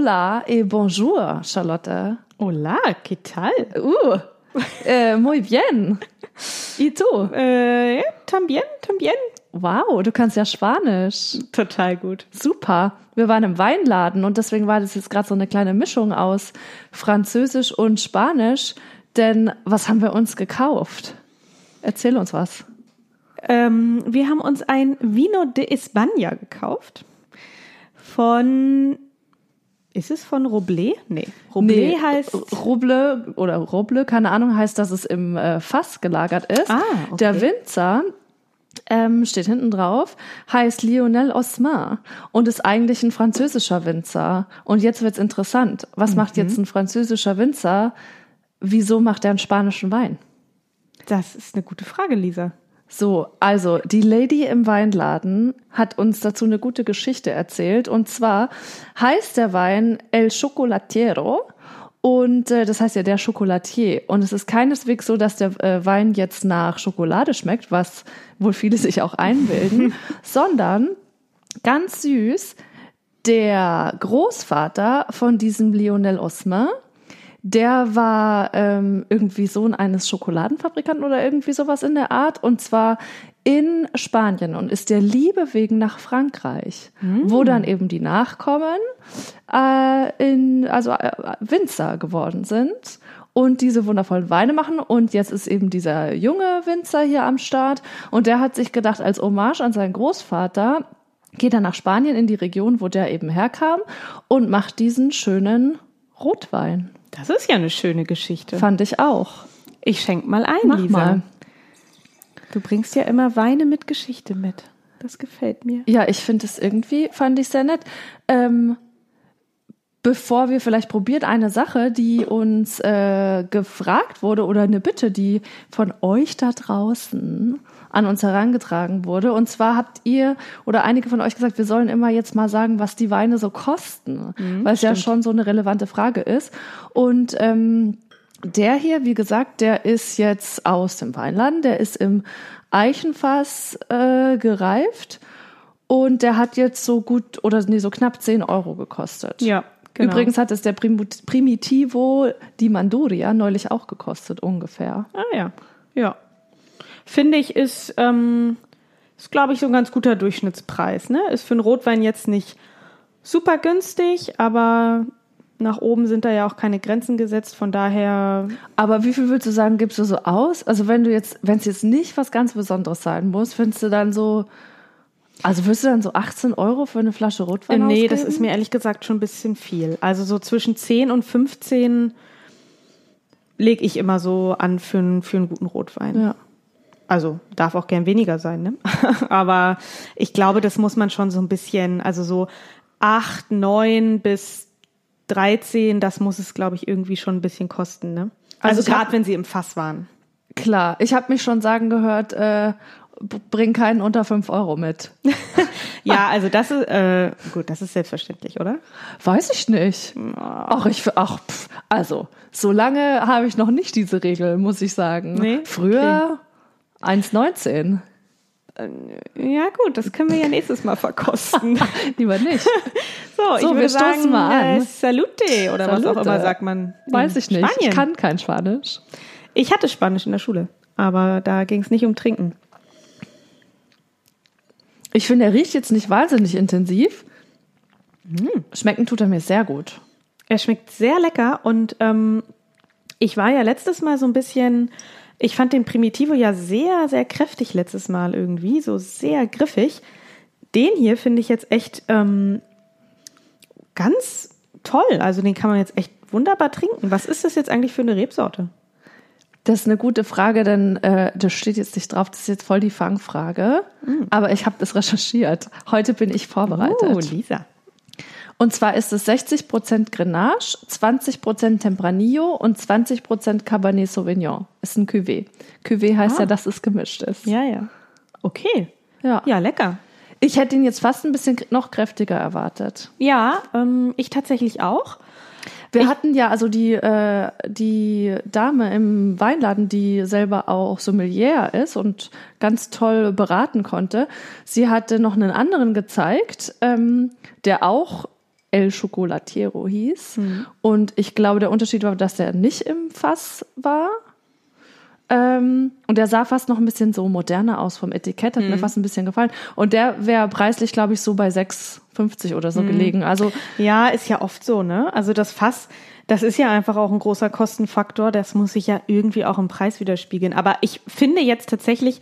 Hola et bonjour, Charlotte. Hola, ¿qué tal? Uh, äh, muy bien. ¿Y tú? Äh, también, también. Wow, du kannst ja Spanisch. Total gut. Super. Wir waren im Weinladen und deswegen war das jetzt gerade so eine kleine Mischung aus Französisch und Spanisch. Denn was haben wir uns gekauft? Erzähl uns was. Ähm, wir haben uns ein Vino de España gekauft. Von. Ist es von Roble? Nee. Roble Nee, heißt. Roble oder Roble, keine Ahnung, heißt, dass es im äh, Fass gelagert ist. Ah, okay. Der Winzer ähm, steht hinten drauf, heißt Lionel Osmar und ist eigentlich ein französischer Winzer. Und jetzt wird's interessant. Was macht Mhm. jetzt ein französischer Winzer? Wieso macht er einen spanischen Wein? Das ist eine gute Frage, Lisa. So, also die Lady im Weinladen hat uns dazu eine gute Geschichte erzählt. Und zwar heißt der Wein El Chocolatiero. Und äh, das heißt ja der Chocolatier. Und es ist keineswegs so, dass der äh, Wein jetzt nach Schokolade schmeckt, was wohl viele sich auch einbilden, sondern ganz süß, der Großvater von diesem Lionel Osmer, der war ähm, irgendwie Sohn eines Schokoladenfabrikanten oder irgendwie sowas in der Art. Und zwar in Spanien und ist der Liebe wegen nach Frankreich, wo dann eben die Nachkommen äh, in, also äh, Winzer geworden sind und diese wundervollen Weine machen. Und jetzt ist eben dieser junge Winzer hier am Start und der hat sich gedacht, als Hommage an seinen Großvater, geht er nach Spanien in die Region, wo der eben herkam und macht diesen schönen Rotwein. Das ist ja eine schöne Geschichte. Fand ich auch. Ich schenk mal ein, Mach Lisa. mal. Du bringst ja immer Weine mit Geschichte mit. Das gefällt mir. Ja, ich finde es irgendwie, fand ich sehr nett. Ähm, bevor wir vielleicht probiert, eine Sache, die uns äh, gefragt wurde oder eine Bitte, die von euch da draußen an uns herangetragen wurde. Und zwar habt ihr oder einige von euch gesagt, wir sollen immer jetzt mal sagen, was die Weine so kosten, weil es ja schon so eine relevante Frage ist. Und ähm, der hier, wie gesagt, der ist jetzt aus dem Weinladen, der ist im Eichenfass äh, gereift und der hat jetzt so gut oder nee, so knapp 10 Euro gekostet. Ja, genau. Übrigens hat es der Prim Primitivo di Manduria neulich auch gekostet, ungefähr. Ah ja, ja. Finde ich, ist, ähm, ist glaube ich, so ein ganz guter Durchschnittspreis. Ne? Ist für einen Rotwein jetzt nicht super günstig, aber nach oben sind da ja auch keine Grenzen gesetzt. Von daher, Aber wie viel würdest du sagen, gibst du so aus? Also wenn du jetzt, wenn es jetzt nicht was ganz Besonderes sein muss, findest du dann so, also würdest du dann so 18 Euro für eine Flasche äh, Rotwein nee, ausgeben? das ist mir ehrlich gesagt schon ein bisschen viel. Also so zwischen 10 und 15 lege ich immer so an für, einen- für einen guten Rotwein. Ja. Also darf auch gern weniger sein, ne? Aber ich glaube, das muss man schon so ein bisschen, also so acht, neun bis 13, das muss es, glaube ich, irgendwie schon ein bisschen kosten, ne? Also Also, gerade wenn sie im Fass waren. Klar, ich habe mich schon sagen gehört, äh, bring keinen unter 5 Euro mit. Ja, also das ist, äh, gut, das ist selbstverständlich, oder? Weiß ich nicht. Ach, ich, ach, pff, also, so lange habe ich noch nicht diese Regel, muss ich sagen. Nee? Früher 1,19. Ja, gut, das können wir ja nächstes Mal verkosten. Lieber nicht. So, ich So, würde wir stoßen sagen, mal an. Äh, Salute oder was auch Salute. immer sagt man. Weiß ich nicht. Spanien. Ich kann kein Spanisch. Ich hatte Spanisch in der Schule, aber da ging es nicht um Trinken. Ich finde, er riecht jetzt nicht wahnsinnig intensiv. Schmecken tut er mir sehr gut. Er schmeckt sehr lecker und ähm, ich war ja letztes Mal so ein bisschen, ich fand den Primitivo ja sehr, sehr kräftig letztes Mal irgendwie, so sehr griffig. Den hier finde ich jetzt echt ähm, ganz toll. Also den kann man jetzt echt wunderbar trinken. Was ist das jetzt eigentlich für eine Rebsorte? Das ist eine gute Frage, denn äh, das steht jetzt nicht drauf. Das ist jetzt voll die Fangfrage. Aber ich habe das recherchiert. Heute bin ich vorbereitet. Oh, Lisa. Und zwar ist es 60% Grenache, 20% Tempranillo und 20% Cabernet Sauvignon. Ist ein Cuvée. Cuvée heißt Ah. ja, dass es gemischt ist. Ja, ja. Okay. Ja. Ja, lecker. Ich hätte ihn jetzt fast ein bisschen noch kräftiger erwartet. Ja, ähm, ich tatsächlich auch. Wir hatten ja also die, äh, die Dame im Weinladen, die selber auch Sommelier ist und ganz toll beraten konnte. Sie hatte noch einen anderen gezeigt, ähm, der auch El Chocolatiero hieß. Und ich glaube, der Unterschied war, dass der nicht im Fass war. Ähm, und der sah fast noch ein bisschen so moderner aus vom Etikett, hat mir fast ein bisschen gefallen. Und der wäre preislich, glaube ich, so bei 6,50 oder so gelegen. Also Ja, ist ja oft so, ne? Also das Fass, das ist ja einfach auch ein großer Kostenfaktor. Das muss sich ja irgendwie auch im Preis widerspiegeln. Aber ich finde jetzt tatsächlich,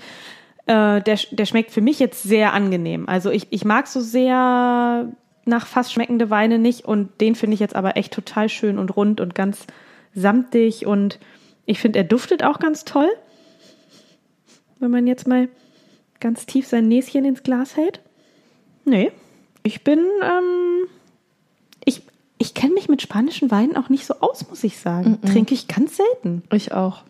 äh, der, der schmeckt für mich jetzt sehr angenehm. Also ich, ich mag so sehr nach Fass schmeckende Weine nicht und den finde ich jetzt aber echt total schön und rund und ganz samtig und ich finde, er duftet auch ganz toll. Wenn man jetzt mal ganz tief sein Näschen ins Glas hält. Nee, ich bin, ähm, ich, ich kenne mich mit spanischen Weinen auch nicht so aus, muss ich sagen. Trinke ich ganz selten. ich auch.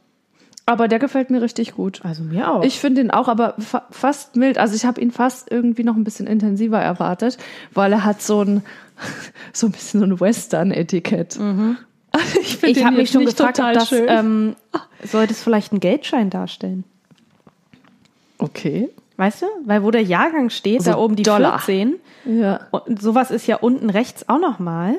Aber der gefällt mir richtig gut. Also mir auch. Ich finde ihn auch, aber fa fast mild. Also ich habe ihn fast irgendwie noch ein bisschen intensiver erwartet, weil er hat so ein so ein bisschen so ein Western-Etikett. Ich, ich habe mich schon gefragt, ob total das, schön. ähm, sollte es vielleicht einen Geldschein darstellen? okay. Weißt du? Weil wo der Jahrgang steht, So da oben die Dollar. 14. Ja. Und sowas ist ja unten rechts auch nochmal.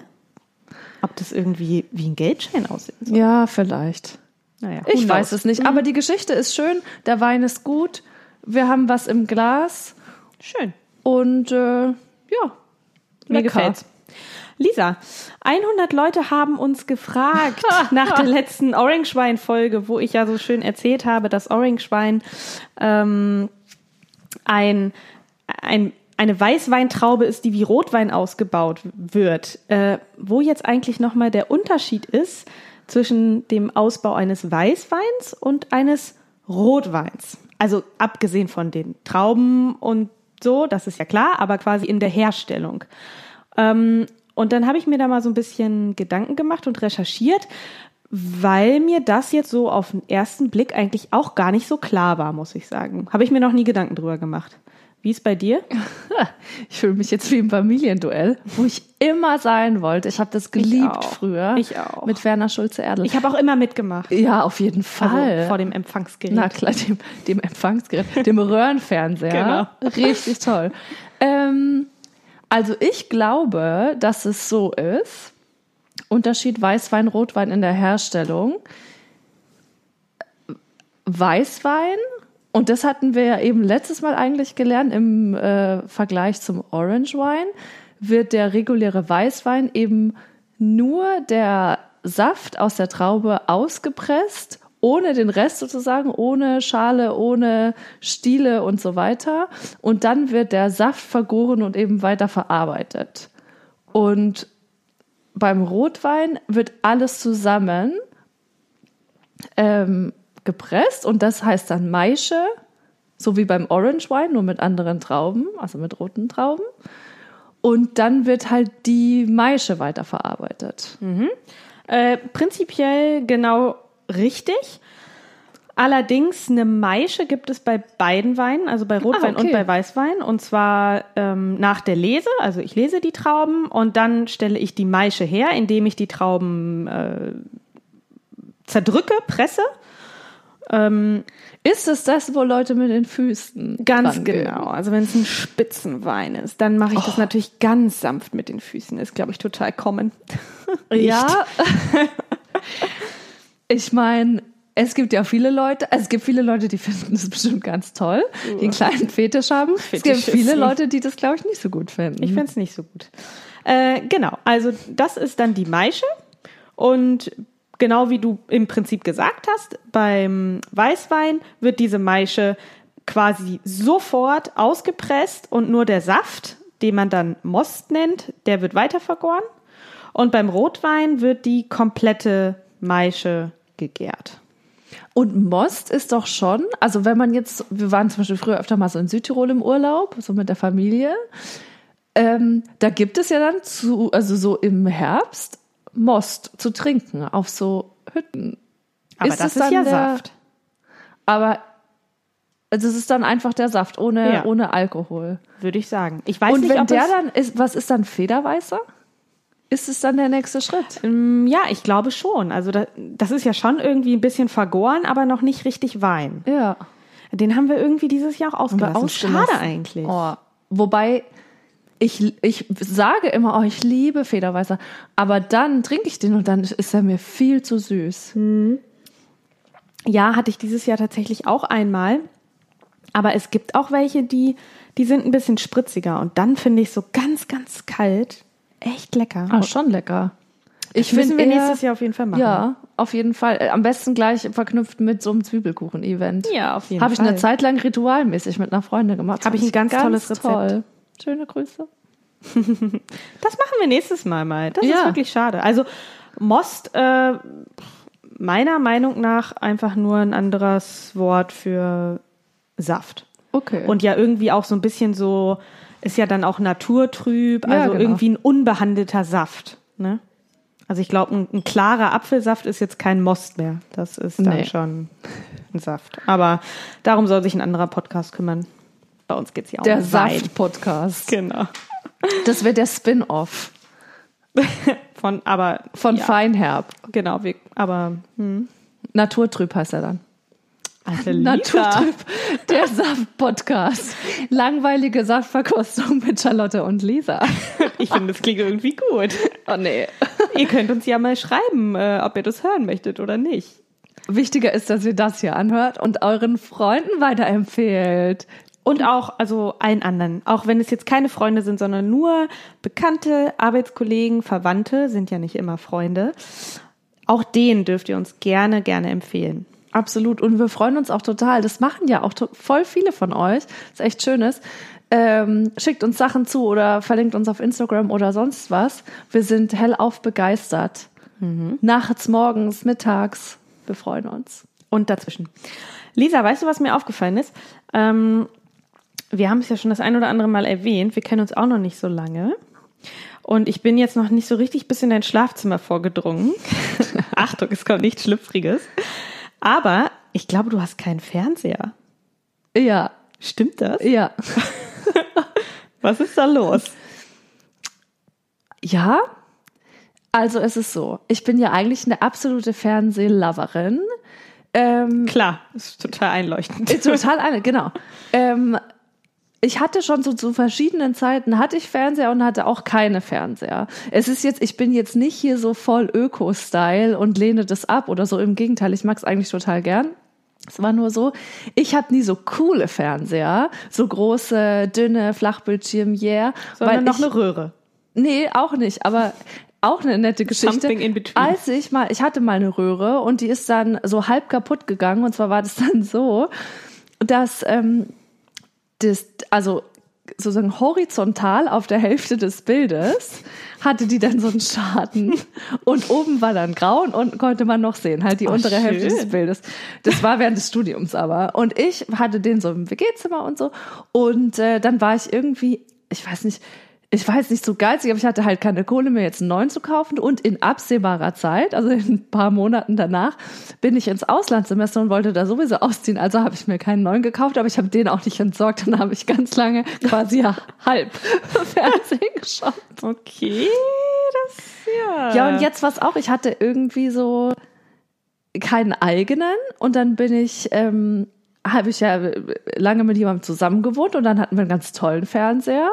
Ob das irgendwie wie ein Geldschein aussehen soll. Ja, vielleicht. Naja, Ich knows? weiß es nicht. Aber die Geschichte ist schön. Der Wein ist gut. Wir haben was im Glas. Schön. Und äh, ja, Mir lecker. gefällt's. Lisa, 100 Leute haben uns gefragt nach der letzten Orange Wein Folge, wo ich ja so schön erzählt habe, dass Orange Wein ähm, ein, ein eine Weißweintraube ist, die wie Rotwein ausgebaut wird. Äh, wo jetzt eigentlich nochmal der Unterschied ist zwischen dem Ausbau eines Weißweins und eines Rotweins. Also abgesehen von den Trauben und so, das ist ja klar, aber quasi in der Herstellung. Ähm, und dann habe ich mir da mal so ein bisschen Gedanken gemacht und recherchiert, weil mir das jetzt so auf den ersten Blick eigentlich auch gar nicht so klar war, muss ich sagen. Habe ich mir noch nie Gedanken drüber gemacht. Wie ist bei dir? Ich fühle mich jetzt wie im Familienduell, wo ich immer sein wollte. Ich habe das geliebt auch. früher. Ich auch. Mit Werner Schulze-Erdl. Ich habe auch immer mitgemacht. Ja, auf jeden Also Fall. vor dem Empfangsgerät. Na klar, dem, dem Empfangsgerät, dem Röhrenfernseher. Genau. Richtig toll. Ähm, also ich glaube, dass es so ist. Unterschied Weißwein, Rotwein in der Herstellung. Weißwein, und das hatten wir ja eben letztes Mal eigentlich gelernt im äh, Vergleich zum Orange Wine, wird der reguläre Weißwein eben nur der Saft aus der Traube ausgepresst, ohne den Rest sozusagen, ohne Schale, ohne Stiele und so weiter. Und dann wird der Saft vergoren und eben weiter verarbeitet. Und beim Rotwein wird alles zusammen ähm, gepresst und das heißt dann Maische, so wie beim Orange Wine, nur mit anderen Trauben, also mit roten Trauben. Und dann wird halt die Maische weiterverarbeitet. Äh, prinzipiell genau richtig. Allerdings eine Maische gibt es bei beiden Weinen, also bei Rotwein Ah, okay. und bei Weißwein. Und zwar ähm, nach der Lese, also ich lese die Trauben und dann stelle ich die Maische her, indem ich die Trauben äh, zerdrücke, presse. Ähm, Ist es das, wo Leute mit den Füßen Ganz genau. Also wenn es ein Spitzenwein ist, dann mache ich das natürlich ganz sanft mit den Füßen. Ist, glaube ich, total common. Ja. ich meine, es gibt ja viele Leute, also es gibt viele Leute, die finden das bestimmt ganz toll, die einen kleinen Fetisch haben. Es gibt viele Leute, die das, glaube ich, nicht so gut finden. Ich finde es nicht so gut. Äh, genau, also das ist dann die Maische. Und genau wie du im Prinzip gesagt hast, beim Weißwein wird diese Maische quasi sofort ausgepresst und nur der Saft, den man dann Most nennt, der wird weiter vergoren. Und beim Rotwein wird die komplette Maische gegärt. Und Most ist doch schon, also wenn man jetzt, wir waren zum Beispiel früher öfter mal so in Südtirol im Urlaub, so mit der Familie, ähm, da gibt es ja dann zu, also so im Herbst Most zu trinken auf so Hütten. Aber Ist das es ist dann ja der- Saft. Aber also es ist dann einfach der Saft ohne, Ja. ohne Alkohol. Würde ich sagen. Ich weiß Und nicht, wenn ob der dann ist, was ist dann Federweißer? Ist es dann der nächste Schritt? Mm, Ja, ich glaube schon. Also da, das ist ja schon irgendwie ein bisschen vergoren, aber noch nicht richtig Wein. Ja. Den haben wir irgendwie dieses Jahr auch ausgelassen. ausgelassen. Schade eigentlich. Oh, wobei ich, ich sage immer, oh, ich liebe Federweißer, aber dann trinke ich den und dann ist er mir viel zu süß. Ja, hatte ich dieses Jahr tatsächlich auch einmal. Aber es gibt auch welche, die, die sind ein bisschen spritziger. Und dann finde ich so ganz, ganz kalt echt lecker. Ah, schon lecker. Ich müssen wir nächstes Jahr auf jeden Fall machen. Ja, auf jeden Fall. Äh, Am besten gleich verknüpft mit so einem Zwiebelkuchen-Event. Ja, auf jeden Habe ich Fall. eine Zeit lang ritualmäßig mit einer Freundin gemacht. Habe ich ein ganz tolles Rezept. Toll. Schöne Grüße. Das machen wir nächstes Mal mal. Das ist Ja. wirklich schade. Also Most, äh, meiner Meinung nach einfach nur ein anderes Wort für Saft. Okay. Und ja irgendwie auch so ein bisschen so, ist ja dann auch naturtrüb, Ja, also genau. irgendwie ein unbehandelter Saft. Ne? Also ich glaube, ein, ein klarer Apfelsaft ist jetzt kein Most mehr. Das ist dann Nee. schon ein Saft. Aber darum soll sich ein anderer Podcast kümmern. Bei uns geht's ja um der Wein. Saft-Podcast. Genau. Das wäre der Spin-off Von, aber von ja, Feinherb. Genau, wir, aber Naturtrüb heißt er dann. Alter Naturtrüb, der Saft-Podcast. Langweilige Saftverkostung mit Charlotte und Lisa. Ich finde, das klingt irgendwie gut. Oh nee. ihr könnt uns ja mal schreiben, äh, ob ihr das hören möchtet oder nicht. Wichtiger ist, dass ihr das hier anhört und euren Freunden weiterempfehlt. Und auch, also allen anderen. Auch wenn es jetzt keine Freunde sind, sondern nur Bekannte, Arbeitskollegen, Verwandte, sind ja nicht immer Freunde. Auch denen dürft ihr uns gerne, gerne empfehlen. Absolut. Und wir freuen uns auch total. Das machen ja auch voll viele von euch. Das ist echt schönes. Ähm, schickt uns Sachen zu oder verlinkt uns auf Instagram oder sonst was. Wir sind hellauf begeistert. Nachts, morgens, mittags. Wir freuen uns. Und dazwischen. Lisa, weißt du, was mir aufgefallen ist? Ähm, wir haben es ja schon das ein oder andere Mal erwähnt. Wir kennen uns auch noch nicht so lange. Und ich bin jetzt noch nicht so richtig bis in dein Schlafzimmer vorgedrungen. Achtung, es kommt nichts Schlüpfriges. Aber ich glaube, du hast keinen Fernseher. Ja, Stimmt das? ja. Was ist da los? Ja, also es ist so. Ich bin ja eigentlich eine absolute Fernsehloverin. Ähm, Klar, ist total einleuchtend. Ist total eine, genau. Ähm, ich hatte schon so zu verschiedenen Zeiten hatte ich Fernseher und hatte auch keine Fernseher. Es ist jetzt, ich bin jetzt nicht hier so voll Öko-Style und lehne das ab oder so. Im Gegenteil, ich mag es eigentlich total gern. Es war nur so, ich hatte nie so coole Fernseher, so große, dünne Flachbildschirm, yeah. Sondern noch ich, eine Röhre. Nee, auch nicht, aber auch eine nette Geschichte. Something in between. Als ich mal, ich hatte mal eine Röhre und die ist dann so halb kaputt gegangen und zwar war das dann so, dass ähm, das, also sozusagen horizontal auf der Hälfte des Bildes hatte die dann so einen Schaden und oben war dann grau und unten konnte man noch sehen, halt die Oh, untere Hälfte schön. des Bildes. Das war während des Studiums aber. Und ich hatte den so im WG-Zimmer und so. Und äh, dann war ich irgendwie, ich weiß nicht, ich weiß nicht so geizig, aber ich hatte halt keine Kohle mehr, jetzt einen neuen zu kaufen. Und in absehbarer Zeit, also in ein paar Monaten danach, bin ich ins Auslandssemester und wollte da sowieso ausziehen. Also habe ich mir keinen neuen gekauft, aber ich habe den auch nicht entsorgt. Dann habe ich ganz lange quasi halb Fernsehen geschaut. Okay, das ja. Ja, und jetzt was auch, ich hatte irgendwie so keinen eigenen und dann bin ich, ähm, habe ich ja lange mit jemandem zusammen gewohnt und dann hatten wir einen ganz tollen Fernseher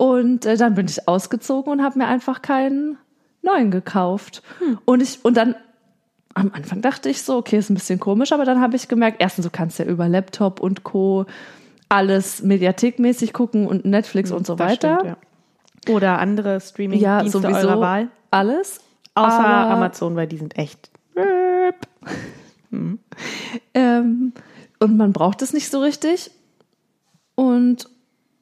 und äh, dann bin ich ausgezogen und habe mir einfach keinen neuen gekauft. Und ich, und dann am Anfang dachte ich so, okay, ist ein bisschen komisch, aber dann habe ich gemerkt, erstens, du kannst ja über Laptop und Co. alles mediathekmäßig gucken und Netflix und so Das weiter. stimmt, ja. Oder andere Ja, Streaming-Dienste sowieso eurer Wahl. alles. Außer aber- Amazon, weil die sind echt. Ähm, und man braucht es nicht so richtig. Und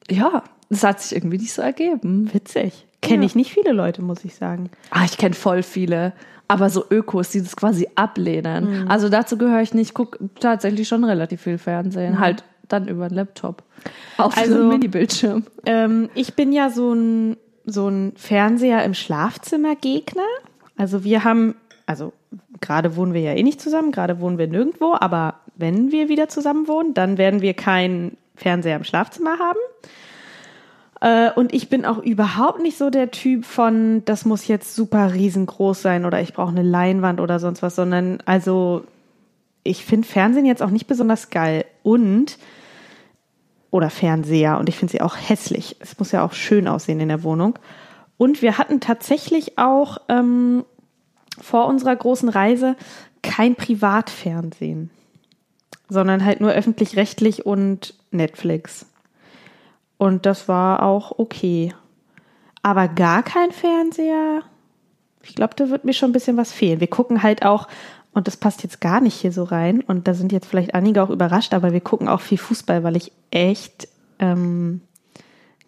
ja, es hat sich irgendwie nicht so ergeben. Witzig. Kenne Ja. ich nicht viele Leute, muss ich sagen. Ah, ich kenne voll viele, aber so Ökos, die das quasi ablehnen. Also dazu gehöre ich nicht, gucke tatsächlich schon relativ viel Fernsehen. Halt dann über den Laptop. Auf Also- so einem Mini-Bildschirm. Ähm, ich bin ja so ein, so ein Fernseher im Schlafzimmer-Gegner. Also wir haben, also gerade wohnen wir ja eh nicht zusammen, gerade wohnen wir nirgendwo, aber wenn wir wieder zusammen wohnen, dann werden wir keinen Fernseher im Schlafzimmer haben. Äh, und ich bin auch überhaupt nicht so der Typ von, das muss jetzt super riesengroß sein oder ich brauche eine Leinwand oder sonst was, sondern also ich finde Fernsehen jetzt auch nicht besonders geil. Und oder Fernseher und ich finde sie auch hässlich. Es muss ja auch schön aussehen in der Wohnung. Und wir hatten tatsächlich auch ähm, vor unserer großen Reise kein Privatfernsehen, sondern halt nur öffentlich-rechtlich und Netflix. Und das war auch okay. Aber gar kein Fernseher. Ich glaube, da wird mir schon ein bisschen was fehlen. Wir gucken halt auch, und das passt jetzt gar nicht hier so rein, und da sind jetzt vielleicht einige auch überrascht, aber wir gucken auch viel Fußball, weil ich echt ähm,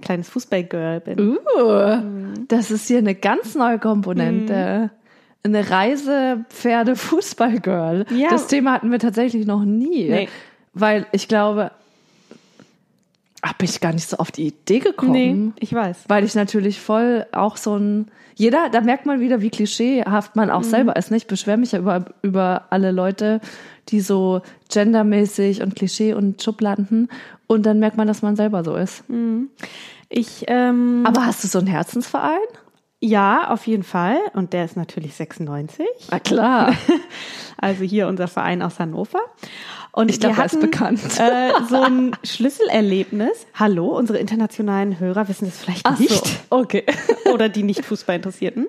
kleines Fußballgirl bin. Uh, das ist hier eine ganz neue Komponente. Eine Reise Pferde-Fußball-Girl. Ja. Das Thema hatten wir tatsächlich noch nie. Nee. Weil ich glaube, bin ich gar nicht so auf die Idee gekommen. ich weiß. Weil ich natürlich voll auch so ein. Jeder, da merkt man wieder, wie klischeehaft man Mhm. auch selber ist. ne? Ich beschwere mich ja über, über alle Leute, die so gendermäßig und Klischee und Schubladen. Und dann merkt man, dass man selber so ist. Ich, ähm, Aber hast du so einen Herzensverein? ja, auf jeden Fall. Und der ist natürlich 96. Na klar. Also hier unser Verein aus Hannover. Und Ich glaub, wir er ist bekannt. Äh, so ein Schlüsselerlebnis. Hallo, unsere internationalen Hörer wissen das vielleicht Ach nicht. so, okay. Oder die nicht Fußball interessierten.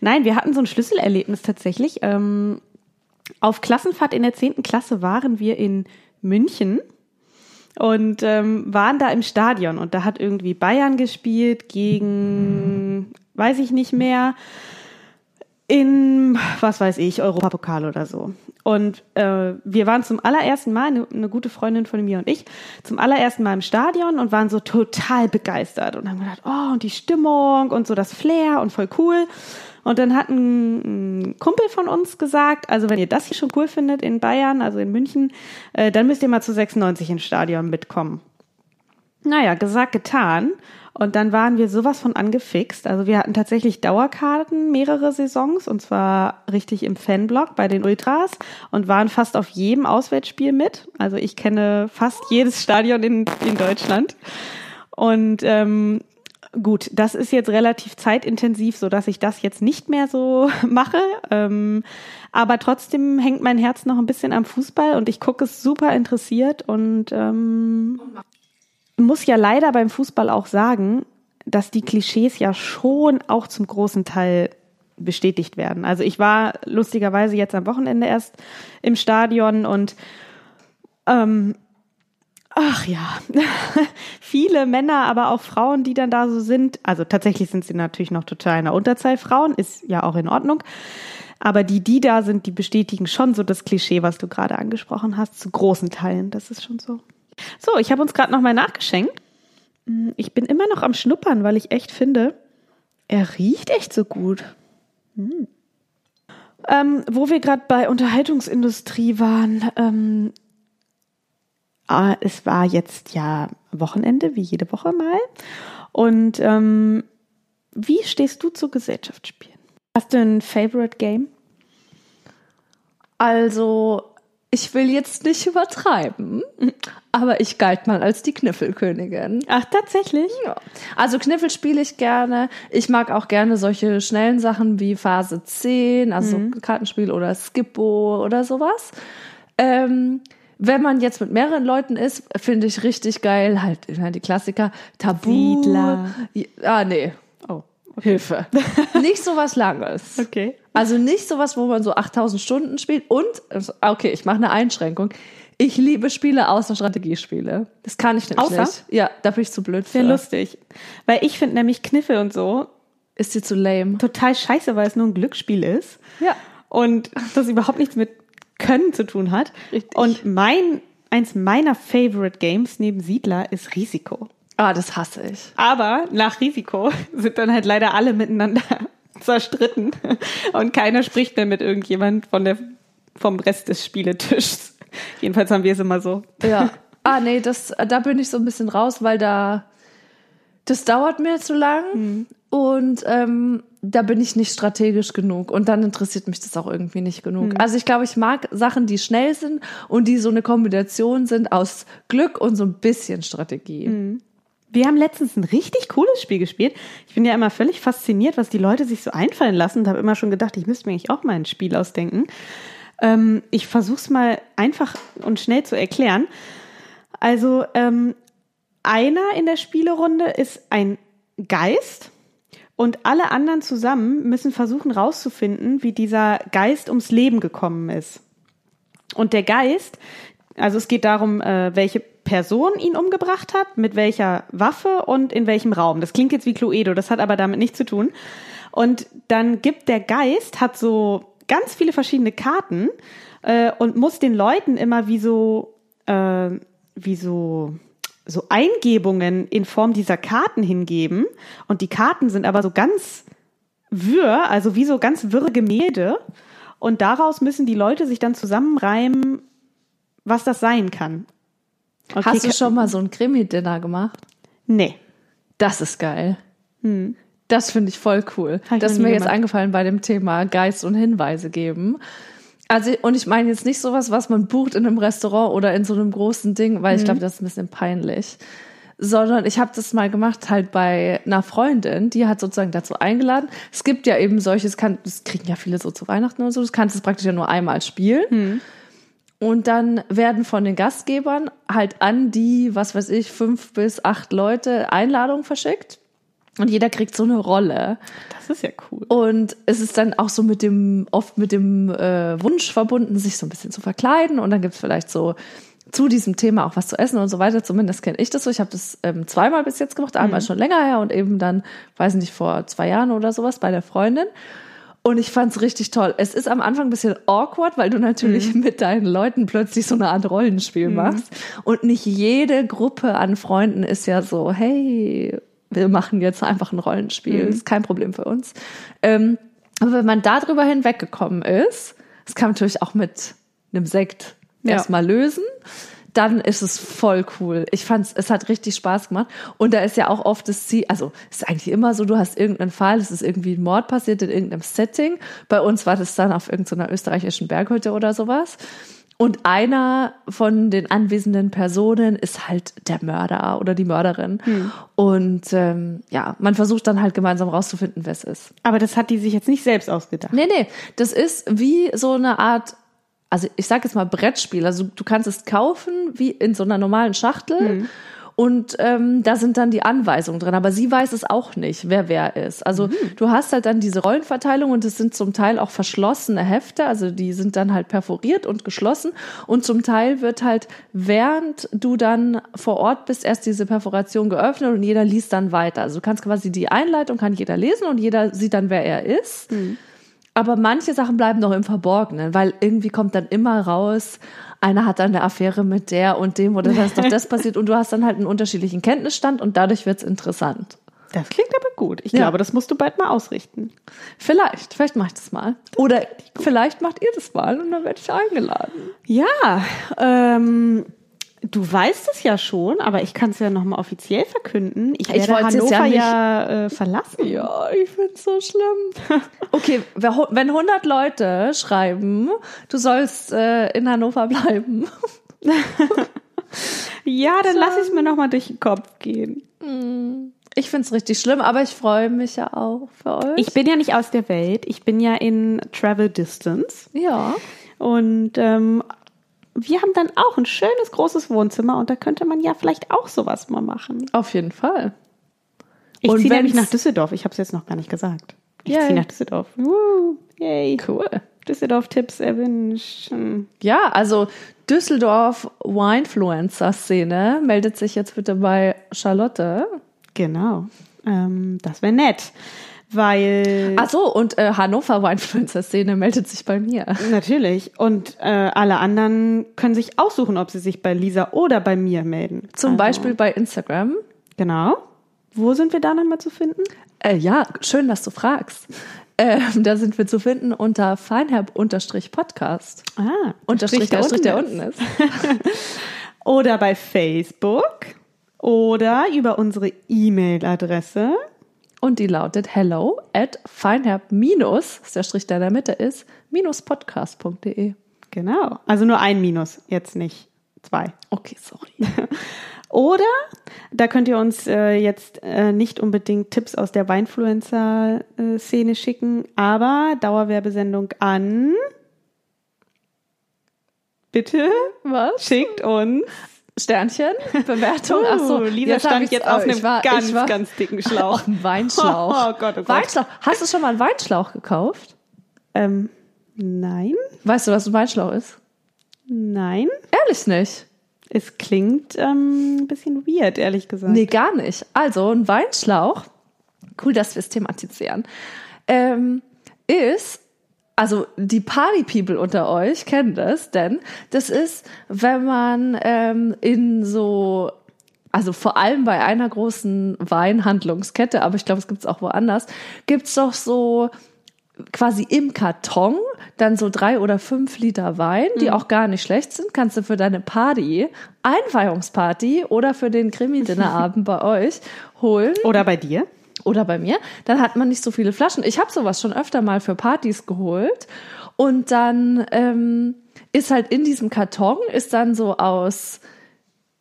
Nein, wir hatten so ein Schlüsselerlebnis tatsächlich. Ähm, auf Klassenfahrt in der 10. Klasse waren wir in München und ähm, waren da im Stadion. Und da hat irgendwie Bayern gespielt gegen, weiß ich nicht mehr, in, was weiß ich, Europapokal oder so. Und äh, wir waren zum allerersten Mal, eine, eine gute Freundin von mir und ich, zum allerersten Mal im Stadion und waren so total begeistert und haben gedacht, oh, und die Stimmung und so das Flair und voll cool. Und dann hat ein, ein Kumpel von uns gesagt, also wenn ihr das hier schon cool findet in Bayern, also in München, äh, dann müsst ihr mal zu 96 ins Stadion mitkommen. Naja, gesagt, getan. Und dann waren wir sowas von angefixt. Also wir hatten tatsächlich Dauerkarten mehrere Saisons und zwar richtig im Fanblock bei den Ultras und waren fast auf jedem Auswärtsspiel mit. Also ich kenne fast jedes Stadion in, in Deutschland. Und ähm, gut, das ist jetzt relativ zeitintensiv, so dass ich das jetzt nicht mehr so mache. Ähm, aber trotzdem hängt mein Herz noch ein bisschen am Fußball und ich gucke es super interessiert und ähm, muss ja leider beim Fußball auch sagen, dass die Klischees ja schon auch zum großen Teil bestätigt werden. Also ich war lustigerweise jetzt am Wochenende erst im Stadion und ähm, ach ja, viele Männer, aber auch Frauen, die dann da so sind. Also tatsächlich sind sie natürlich noch total in der Unterzahl Frauen, ist ja auch in Ordnung. Aber die, die da sind, die bestätigen schon so das Klischee, was du gerade angesprochen hast, zu großen Teilen. Das ist schon so. So, ich habe uns gerade nochmal nachgeschenkt. Ich bin immer noch am Schnuppern, weil ich echt finde, er riecht echt so gut. Hm. Ähm, wo wir gerade bei Unterhaltungsindustrie waren, ähm, ah, es war jetzt ja Wochenende, wie jede Woche mal. Und ähm, wie stehst du zu Gesellschaftsspielen? Hast du ein Favorite Game? Also, ich will jetzt nicht übertreiben, aber ich galt mal als die Kniffelkönigin. Ach, tatsächlich? Ja. Also Kniffel spiele ich gerne. Ich mag auch gerne solche schnellen Sachen wie Phase 10, also so Kartenspiel oder Skippo oder sowas. Ähm, wenn man jetzt mit mehreren Leuten ist, finde ich richtig geil, halt die Klassiker, Tabu. Siedler. Ah, nee. Oh, Hilfe. nicht sowas Langes. okay. Also nicht sowas, wo man so 8000 Stunden spielt. Und, okay, ich mache eine Einschränkung. Ich liebe Spiele außer Strategiespiele. Das kann ich nämlich Außer? nicht. Ja, da bin ich zu blöd für. Sehr lustig. Weil ich finde nämlich Kniffel und so Ist dir zu lame. total scheiße, weil es nur ein Glücksspiel ist. Ja. Und das überhaupt nichts mit Können zu tun hat. Richtig. Und mein, eins meiner Favorite Games neben Siedler ist Risiko. Ah, das hasse ich. Aber nach Risiko sind dann halt leider alle miteinander zerstritten und keiner spricht mehr mit irgendjemand von der, vom Rest des Spieletischs. Jedenfalls haben wir es immer so. Ja. Ah, nee, das, da bin ich so ein bisschen raus, weil da, das dauert mir zu lang und ähm, da bin ich nicht strategisch genug und dann interessiert mich das auch irgendwie nicht genug. Also ich glaube, ich mag Sachen, die schnell sind und die so eine Kombination sind aus Glück und so ein bisschen Strategie. Wir haben letztens ein richtig cooles Spiel gespielt. Ich bin ja immer völlig fasziniert, was die Leute sich so einfallen lassen und habe immer schon gedacht, ich müsste mir eigentlich auch mal ein Spiel ausdenken. Ähm, ich versuche es mal einfach und schnell zu erklären. Also ähm, einer in der Spielerunde ist ein Geist und alle anderen zusammen müssen versuchen rauszufinden, wie dieser Geist ums Leben gekommen ist. Und der Geist, also es geht darum, äh, welche Person ihn umgebracht hat, mit welcher Waffe und in welchem Raum. Das klingt jetzt wie Cluedo, das hat aber damit nichts zu tun. Und dann gibt der Geist, hat so ganz viele verschiedene Karten äh, und muss den Leuten immer wie so, äh, wie so, so Eingebungen in Form dieser Karten hingeben. Und die Karten sind aber so ganz wirr, also wie so ganz wirre Gemälde. Und daraus müssen die Leute sich dann zusammenreimen, was das sein kann. Okay, Hast du schon mal so ein Krimi-Dinner gemacht? Nee. Das ist geil. Hm. Das finde ich voll cool. Hab das ist mir gemacht. jetzt eingefallen bei dem Thema Geist und Hinweise geben. Also, und ich meine jetzt nicht sowas, was man bucht in einem Restaurant oder in so einem großen Ding, weil mhm. ich glaube, das ist ein bisschen peinlich. Sondern ich habe das mal gemacht halt bei einer Freundin, die hat sozusagen dazu eingeladen. Es gibt ja eben solches, kann, das kriegen ja viele so zu Weihnachten oder so, das kannst du praktisch ja nur einmal spielen. Mhm. Und dann werden von den Gastgebern halt an die, was weiß ich, fünf bis acht Leute Einladungen verschickt. Und jeder kriegt so eine Rolle. Das ist ja cool. Und es ist dann auch so mit dem, oft mit dem äh, Wunsch verbunden, sich so ein bisschen zu verkleiden. Und dann gibt's vielleicht so zu diesem Thema auch was zu essen und so weiter. Zumindest kenne ich das so. Ich habe das ähm, zweimal bis jetzt gemacht. Einmal mhm. schon länger her und eben dann, weiß nicht, vor zwei Jahren oder sowas bei der Freundin. Und ich fand's richtig toll. Es ist am Anfang ein bisschen awkward, weil du natürlich mhm. mit deinen Leuten plötzlich so eine Art Rollenspiel mhm. machst. Und nicht jede Gruppe an Freunden ist ja so, hey, wir machen jetzt einfach ein Rollenspiel. Mhm. Ist kein Problem für uns. Ähm, aber wenn man darüber hinweggekommen ist, das kann man natürlich auch mit einem Sekt ja. erstmal lösen dann ist es voll cool. Ich fand's, es hat richtig Spaß gemacht. Und da ist ja auch oft das Ziel, also ist eigentlich immer so, du hast irgendeinen Fall, es ist irgendwie ein Mord passiert in irgendeinem Setting. Bei uns war das dann auf irgendeiner österreichischen Berghütte oder sowas. Und einer von den anwesenden Personen ist halt der Mörder oder die Mörderin. Hm. Und ähm, ja, man versucht dann halt gemeinsam rauszufinden, wer es ist. Aber das hat die sich jetzt nicht selbst ausgedacht. Nee, nee. Das ist wie so eine Art also ich sage jetzt mal Brettspiel. Also du kannst es kaufen wie in so einer normalen Schachtel. Mhm. Und ähm, da sind dann die Anweisungen drin. Aber sie weiß es auch nicht, wer wer ist. Also mhm. du hast halt dann diese Rollenverteilung und es sind zum Teil auch verschlossene Hefte. Also die sind dann halt perforiert und geschlossen. Und zum Teil wird halt, während du dann vor Ort bist, erst diese Perforation geöffnet und jeder liest dann weiter. Also du kannst quasi die Einleitung kann jeder lesen und jeder sieht dann, wer er ist. Mhm. Aber manche Sachen bleiben noch im Verborgenen, weil irgendwie kommt dann immer raus, einer hat dann eine Affäre mit der und dem oder da ist doch das passiert und du hast dann halt einen unterschiedlichen Kenntnisstand und dadurch wird's interessant. Das klingt aber gut. Ich ja. glaube, das musst du bald mal ausrichten. Vielleicht, vielleicht mach ich das mal. Oder vielleicht macht ihr das mal und dann werde ich eingeladen. Ja, ähm, Du weißt es ja schon, aber ich kann es ja nochmal offiziell verkünden. Ich werde ich Hannover ja, ja äh, verlassen. Ja, ich finde es so schlimm. okay, wenn 100 Leute schreiben, du sollst äh, in Hannover bleiben. ja, dann so. lass ich es mir nochmal durch den Kopf gehen. Hm. Ich finde es richtig schlimm, aber ich freue mich ja auch für euch. Ich bin ja nicht aus der Welt. Ich bin ja in Travel Distance. Ja. Und ähm, wir haben dann auch ein schönes großes Wohnzimmer und da könnte man ja vielleicht auch sowas mal machen. Auf jeden Fall. Ich ziehe nämlich nach Düsseldorf. Ich habe es jetzt noch gar nicht gesagt. Ich ziehe nach Düsseldorf. Woo, yay. Cool. Düsseldorf-Tipps erwünschen. Ja, also Düsseldorf Winefluencer-Szene meldet sich jetzt bitte bei Charlotte. Genau. Ähm, das wäre nett weil. Ach so, und äh, Hannover Weinfluencer-Szene meldet sich bei mir. Natürlich. Und äh, alle anderen können sich aussuchen, ob sie sich bei Lisa oder bei mir melden. Zum also. Beispiel bei Instagram. Genau. Wo sind wir da nochmal zu finden? Äh, ja, schön, dass du fragst. Ähm, da sind wir zu finden unter feinherb-podcast. Ah, Unterstrich, der, Strich, der unten ist. oder bei Facebook oder über unsere E-Mail-Adresse und die lautet hello at feinherb minus, ist der Strich, der in der Mitte ist, minus podcast.de. Genau. Also nur ein Minus, jetzt nicht zwei. Okay, sorry. Oder da könnt ihr uns äh, jetzt äh, nicht unbedingt Tipps aus der Weinfluencer-Szene schicken, aber Dauerwerbesendung an. Bitte? Was? Schickt uns Sternchen, Bewertung. Ach so, Uh, Lisa jetzt stand jetzt auf einem war, ganz, war ganz dicken Schlauch. auf einem Weinschlauch. Oh Gott, oh Gott. Weinschlauch. Hast du schon mal einen Weinschlauch gekauft? Ähm, nein, Weißt du, was ein Weinschlauch ist? nein. Ehrlich nicht. Es klingt ähm, ein bisschen weird, ehrlich gesagt. Nee, gar nicht. Also ein Weinschlauch, cool, dass wir es thematisieren, ähm, ist, also die Party-People unter euch kennen das, denn das ist, wenn man ähm, in so, also vor allem bei einer großen Weinhandlungskette, aber ich glaube, es gibt es auch woanders, gibt's doch so quasi im Karton dann so drei oder fünf Liter Wein, die auch gar nicht schlecht sind, kannst du für deine Party, Einweihungsparty oder für den Krimi-Dinnerabend bei euch holen. Oder bei dir? Oder bei mir. Dann hat man nicht so viele Flaschen. Ich habe sowas schon öfter mal für Partys geholt und dann ähm, ist halt in diesem Karton ist dann so aus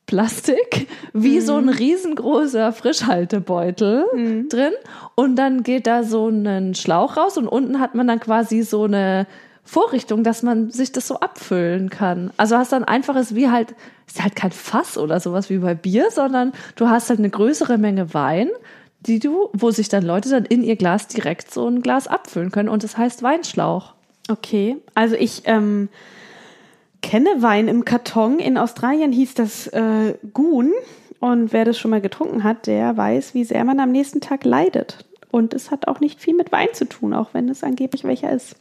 Plastik, wie so ein riesengroßer Frischhaltebeutel drin. Und dann geht da so ein Schlauch raus und unten hat man dann quasi so eine Vorrichtung, dass man sich das so abfüllen kann. Also hast dann einfaches, wie halt, ist halt kein Fass oder sowas wie bei Bier, sondern du hast halt eine größere Menge Wein, die du, wo sich dann Leute dann in ihr Glas direkt so ein Glas abfüllen können. Und das heißt Weinschlauch. Okay, also ich ähm, kenne Wein im Karton. In Australien hieß das äh, Goon. Und wer das schon mal getrunken hat, der weiß, wie sehr man am nächsten Tag leidet. Und es hat auch nicht viel mit Wein zu tun, auch wenn es angeblich welcher ist.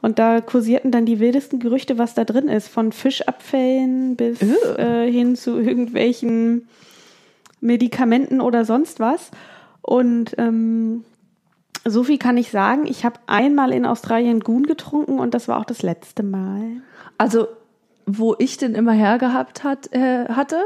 Und da kursierten dann die wildesten Gerüchte, was da drin ist. Von Fischabfällen bis äh, hin zu irgendwelchen Medikamenten oder sonst was. Und ähm, so viel kann ich sagen. Ich habe einmal in Australien Goon getrunken und das war auch das letzte Mal. Also, wo ich den immer hergehabt hat, äh, hatte,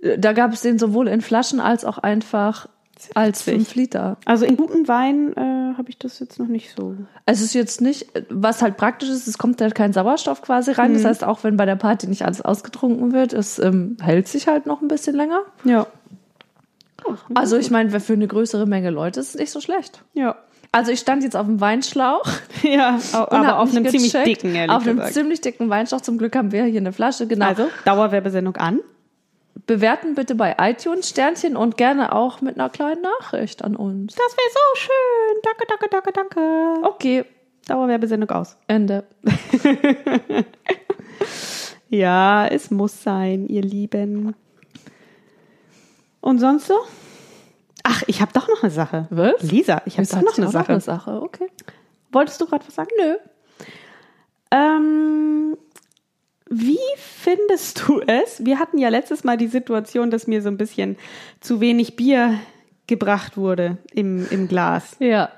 äh, da gab es den sowohl in Flaschen als auch einfach als witzig. 5 Liter. Also in guten Wein äh, habe ich das jetzt noch nicht so. Es ist jetzt nicht, was halt praktisch ist, es kommt halt kein Sauerstoff quasi rein. Das heißt, auch wenn bei der Party nicht alles ausgetrunken wird, es ähm, hält sich halt noch ein bisschen länger. Ja. Also ich meine, für eine größere Menge Leute ist es nicht so schlecht. Ja. Also ich stand jetzt auf dem Weinschlauch. Ja, aber auf einem ziemlich dicken, ehrlich Auf einem gesagt. ziemlich dicken Weinschlauch. Zum Glück haben wir hier eine Flasche. Genau. Also, Dauerwerbesendung an. bewerten bitte bei iTunes Sternchen und gerne auch mit einer kleinen Nachricht an uns. Das wäre so schön. Danke, danke, danke, danke. Okay, Dauerwerbesendung aus. Ende. Ja, es muss sein, ihr Lieben. Und sonst so? Ach, ich habe doch noch eine Sache. Was? Lisa, ich habe doch noch eine Sache. eine Sache. Okay. Wolltest du gerade was sagen? Nö. Ähm, wie findest du es? Wir hatten ja letztes Mal die Situation, dass mir so ein bisschen zu wenig Bier gebracht wurde im, im Glas. Ja.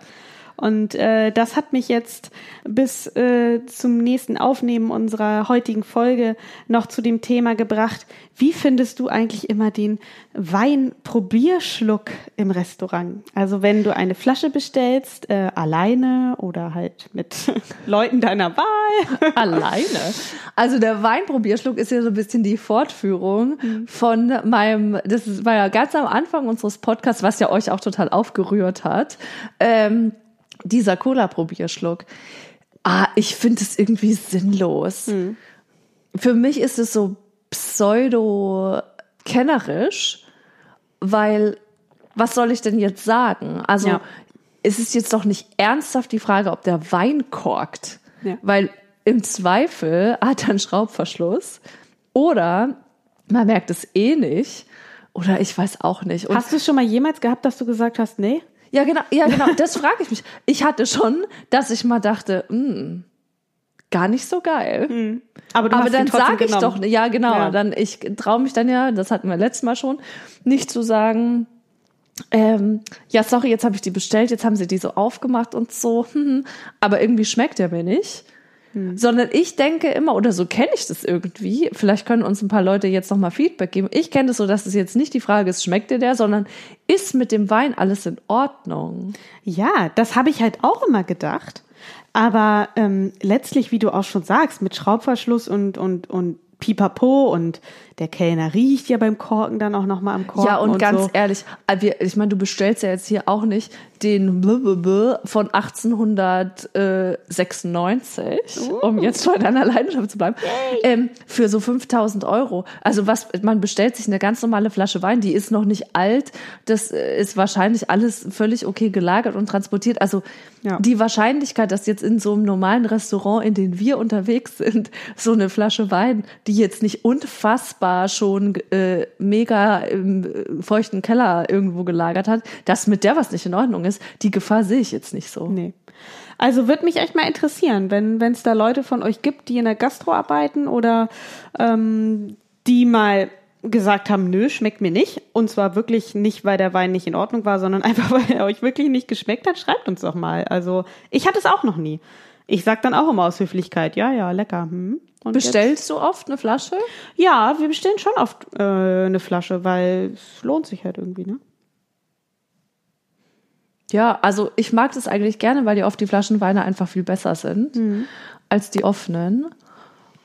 Und äh, das hat mich jetzt bis äh, zum nächsten Aufnehmen unserer heutigen Folge noch zu dem Thema gebracht. Wie findest du eigentlich immer den Weinprobierschluck im Restaurant? Also wenn du eine Flasche bestellst, äh, alleine oder halt mit Leuten deiner Wahl. Alleine. Also der Weinprobierschluck ist ja so ein bisschen die Fortführung von meinem, das war ja ganz am Anfang unseres Podcasts, was ja euch auch total aufgerührt hat, ähm, dieser Cola-Probierschluck. Ah, ich finde es irgendwie sinnlos. Für mich ist es so pseudo-kennerisch, weil was soll ich denn jetzt sagen? Also Ja. es ist jetzt doch nicht ernsthaft die Frage, ob der Wein korkt. Ja. Weil im Zweifel hat er einen Schraubverschluss oder man merkt es eh nicht oder ich weiß auch nicht. Und Hast du es schon mal jemals gehabt, dass du gesagt hast, nee? Ja, genau, ja, genau, das frage ich mich. Ich hatte schon, dass ich mal dachte, hm, gar nicht so geil. Aber du Aber dann sage ich genommen. doch, ja genau, Ja. dann ich traue mich dann ja, das hatten wir letztes Mal schon, nicht zu sagen, ähm, ja sorry, jetzt habe ich die bestellt, jetzt haben sie die so aufgemacht und so, hm, aber irgendwie schmeckt der mir nicht. Hm. Sondern ich denke immer, oder so kenne ich das irgendwie, vielleicht können uns ein paar Leute jetzt nochmal Feedback geben. Ich kenne das so, dass es jetzt nicht die Frage ist, schmeckt dir der, sondern ist mit dem Wein alles in Ordnung? Ja, das habe ich halt auch immer gedacht. Aber ähm, letztlich, wie du auch schon sagst, mit Schraubverschluss und, und, und Pipapo und der Kellner riecht ja beim Korken dann auch nochmal am Korken. Ja, und, ganz so. ehrlich, äh, ich meine, du bestellst ja jetzt hier auch nicht den von 1896, um jetzt bei deiner Leidenschaft zu bleiben, ähm, für so 5000 Euro. Also was, man bestellt sich eine ganz normale Flasche Wein, die ist noch nicht alt, das äh, ist wahrscheinlich alles völlig okay gelagert und transportiert. Also Ja. die Wahrscheinlichkeit, dass jetzt in so einem normalen Restaurant, in dem wir unterwegs sind, so eine Flasche Wein, die jetzt nicht unfassbar schon äh, mega im äh, feuchten Keller irgendwo gelagert hat, dass mit der was nicht in Ordnung ist, die Gefahr sehe ich jetzt nicht so. Nee. Also würde mich echt mal interessieren, wenn es da Leute von euch gibt, die in der Gastro arbeiten oder ähm, die mal gesagt haben, nö, schmeckt mir nicht. Und zwar wirklich nicht, weil der Wein nicht in Ordnung war, sondern einfach, weil er euch wirklich nicht geschmeckt hat. Schreibt uns doch mal. Also ich hatte es auch noch nie. Ich sag dann auch immer aus Höflichkeit, ja, ja, lecker. Hm. Und Bestellst du oft eine Flasche? Jetzt, ja, wir bestellen schon oft äh, eine Flasche, weil es lohnt sich halt irgendwie, ne? Ja, also ich mag das eigentlich gerne, weil die oft die Flaschenweine einfach viel besser sind als die offenen.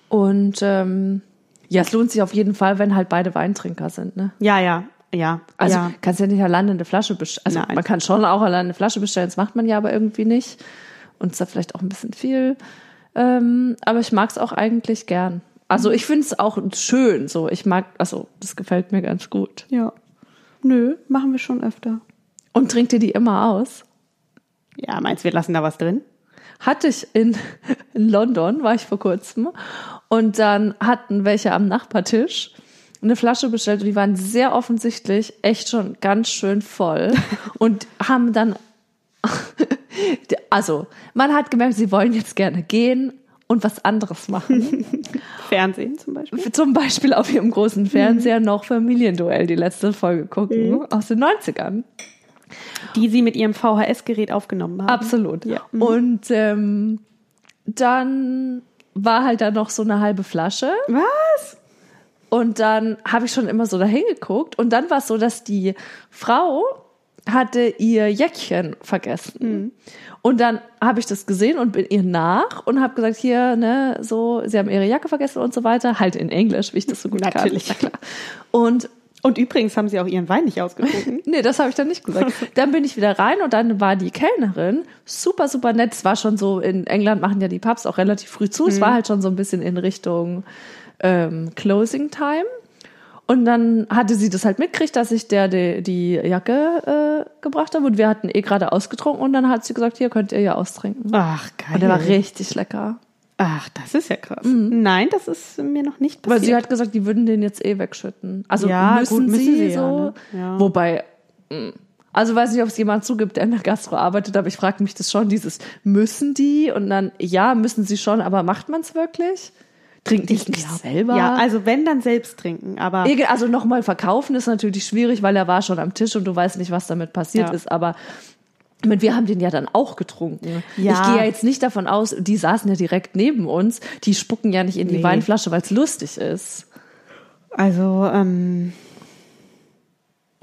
Und ähm, ja, es lohnt sich auf jeden Fall, wenn halt beide Weintrinker sind. Ne? Ja, ja, ja. Also ja. kannst ja nicht alleine eine Flasche bestellen. Also Nein. man kann schon auch alleine eine Flasche bestellen, das macht man ja aber irgendwie nicht. Und ist da vielleicht auch ein bisschen viel. Ähm, aber ich mag es auch eigentlich gern. Also ich finde es auch schön. So, ich mag, also das gefällt mir ganz gut. Ja. Nö, machen wir schon öfter. Und trinkt ihr die immer aus? Ja, meinst du, wir lassen da was drin? hatte ich in, in London, war ich vor kurzem. Und dann hatten welche am Nachbartisch eine Flasche bestellt und die waren sehr offensichtlich echt schon ganz schön voll und haben dann, also man hat gemerkt, sie wollen jetzt gerne gehen und was anderes machen. Fernsehen zum Beispiel. Zum Beispiel auf ihrem großen Fernseher noch Familienduell, die letzte Folge gucken, aus den 90ern. Die sie mit ihrem VHS-Gerät aufgenommen haben. Absolut. Ja. Und ähm, dann war halt da noch so eine halbe Flasche. Was? Und dann habe ich schon immer so dahin geguckt. Und dann war es so, dass die Frau hatte ihr Jäckchen vergessen. Und dann habe ich das gesehen und bin ihr nach und habe gesagt, hier, ne, so, sie haben ihre Jacke vergessen und so weiter. Halt in Englisch, wie ich das so gut Natürlich. kann. Na klar. Und Und übrigens haben sie auch ihren Wein nicht ausgetrunken. Nee, das habe ich dann nicht gesagt. Dann bin ich wieder rein und dann war die Kellnerin super, super nett. Es war schon so, in England machen ja die Pubs auch relativ früh zu. Es war halt schon so ein bisschen in Richtung ähm, Closing Time. Und dann hatte sie das halt mitgekriegt, dass ich der die, die Jacke äh, gebracht habe und wir hatten eh gerade ausgetrunken und dann hat sie gesagt, hier könnt ihr ja austrinken. Ach, geil. Und der war richtig lecker. Ach, das ist ja krass. Nein, das ist mir noch nicht Aber passiert. sie hat gesagt, die würden den jetzt eh wegschütten. Also Ja, müssen, gut, müssen sie, sie ja, so. ne? Ja. Wobei, mh. also weiß nicht, ob es jemand zugibt, der in der Gastro arbeitet, aber ich frage mich das schon, dieses müssen die und dann, ja, müssen sie schon, aber macht man es wirklich? Trinkt es nicht selber? Ja, also wenn, dann selbst trinken. Aber Also nochmal verkaufen ist natürlich schwierig, weil er war schon am Tisch und du weißt nicht, was damit passiert Ja. ist, aber ich meine, wir haben den ja dann auch getrunken. Ja. Ich gehe ja jetzt nicht davon aus, die saßen ja direkt neben uns, die spucken ja nicht in die Nee. Weinflasche, weil es lustig ist. also, ähm,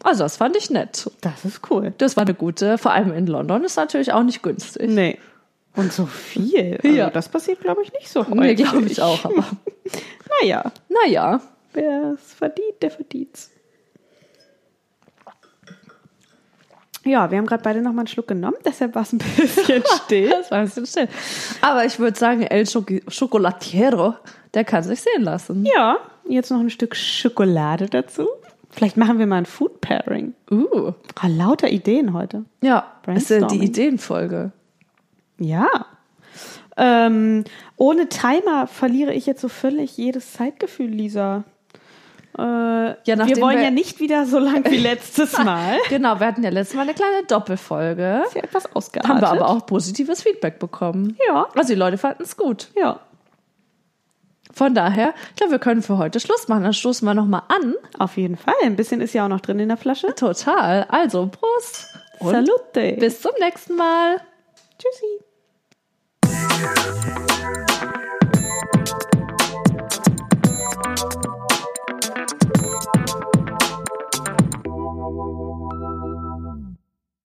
Also das fand ich nett. das ist cool. Das war eine gute, vor allem in London ist natürlich auch nicht günstig. Nee. Und so viel. Also Ja. Das passiert, glaube ich, nicht so häufig. Nee, glaube ich auch. Aber Naja, naja, wer es verdient, der verdient's. Ja, wir haben gerade beide noch mal einen Schluck genommen, deshalb war es ein bisschen still. das war ein bisschen still. Aber ich würde sagen, El Choc- Chocolatiero, der kann sich sehen lassen. Ja, jetzt noch ein Stück Schokolade dazu. Vielleicht machen wir mal ein Food Pairing. Uh. Ah, lauter Ideen heute. Ja, ist ja die. Ideenfolge. Ja. Ähm, ohne Timer verliere ich jetzt so völlig jedes Zeitgefühl, Lisa. Äh, ja, wir wollen wir ja nicht wieder so lang wie letztes Mal. genau, wir hatten ja letztes Mal eine kleine Doppelfolge. Ist ja etwas ausgeartet. Haben wir aber auch positives Feedback bekommen. Ja. Also die Leute fanden es gut. Ja. Von daher, ich glaube, wir können für heute Schluss machen. Dann stoßen wir nochmal an. Auf jeden Fall. Ein bisschen ist ja auch noch drin in der Flasche. Total. Also, Prost. Und Salute. Bis zum nächsten Mal. Tschüssi.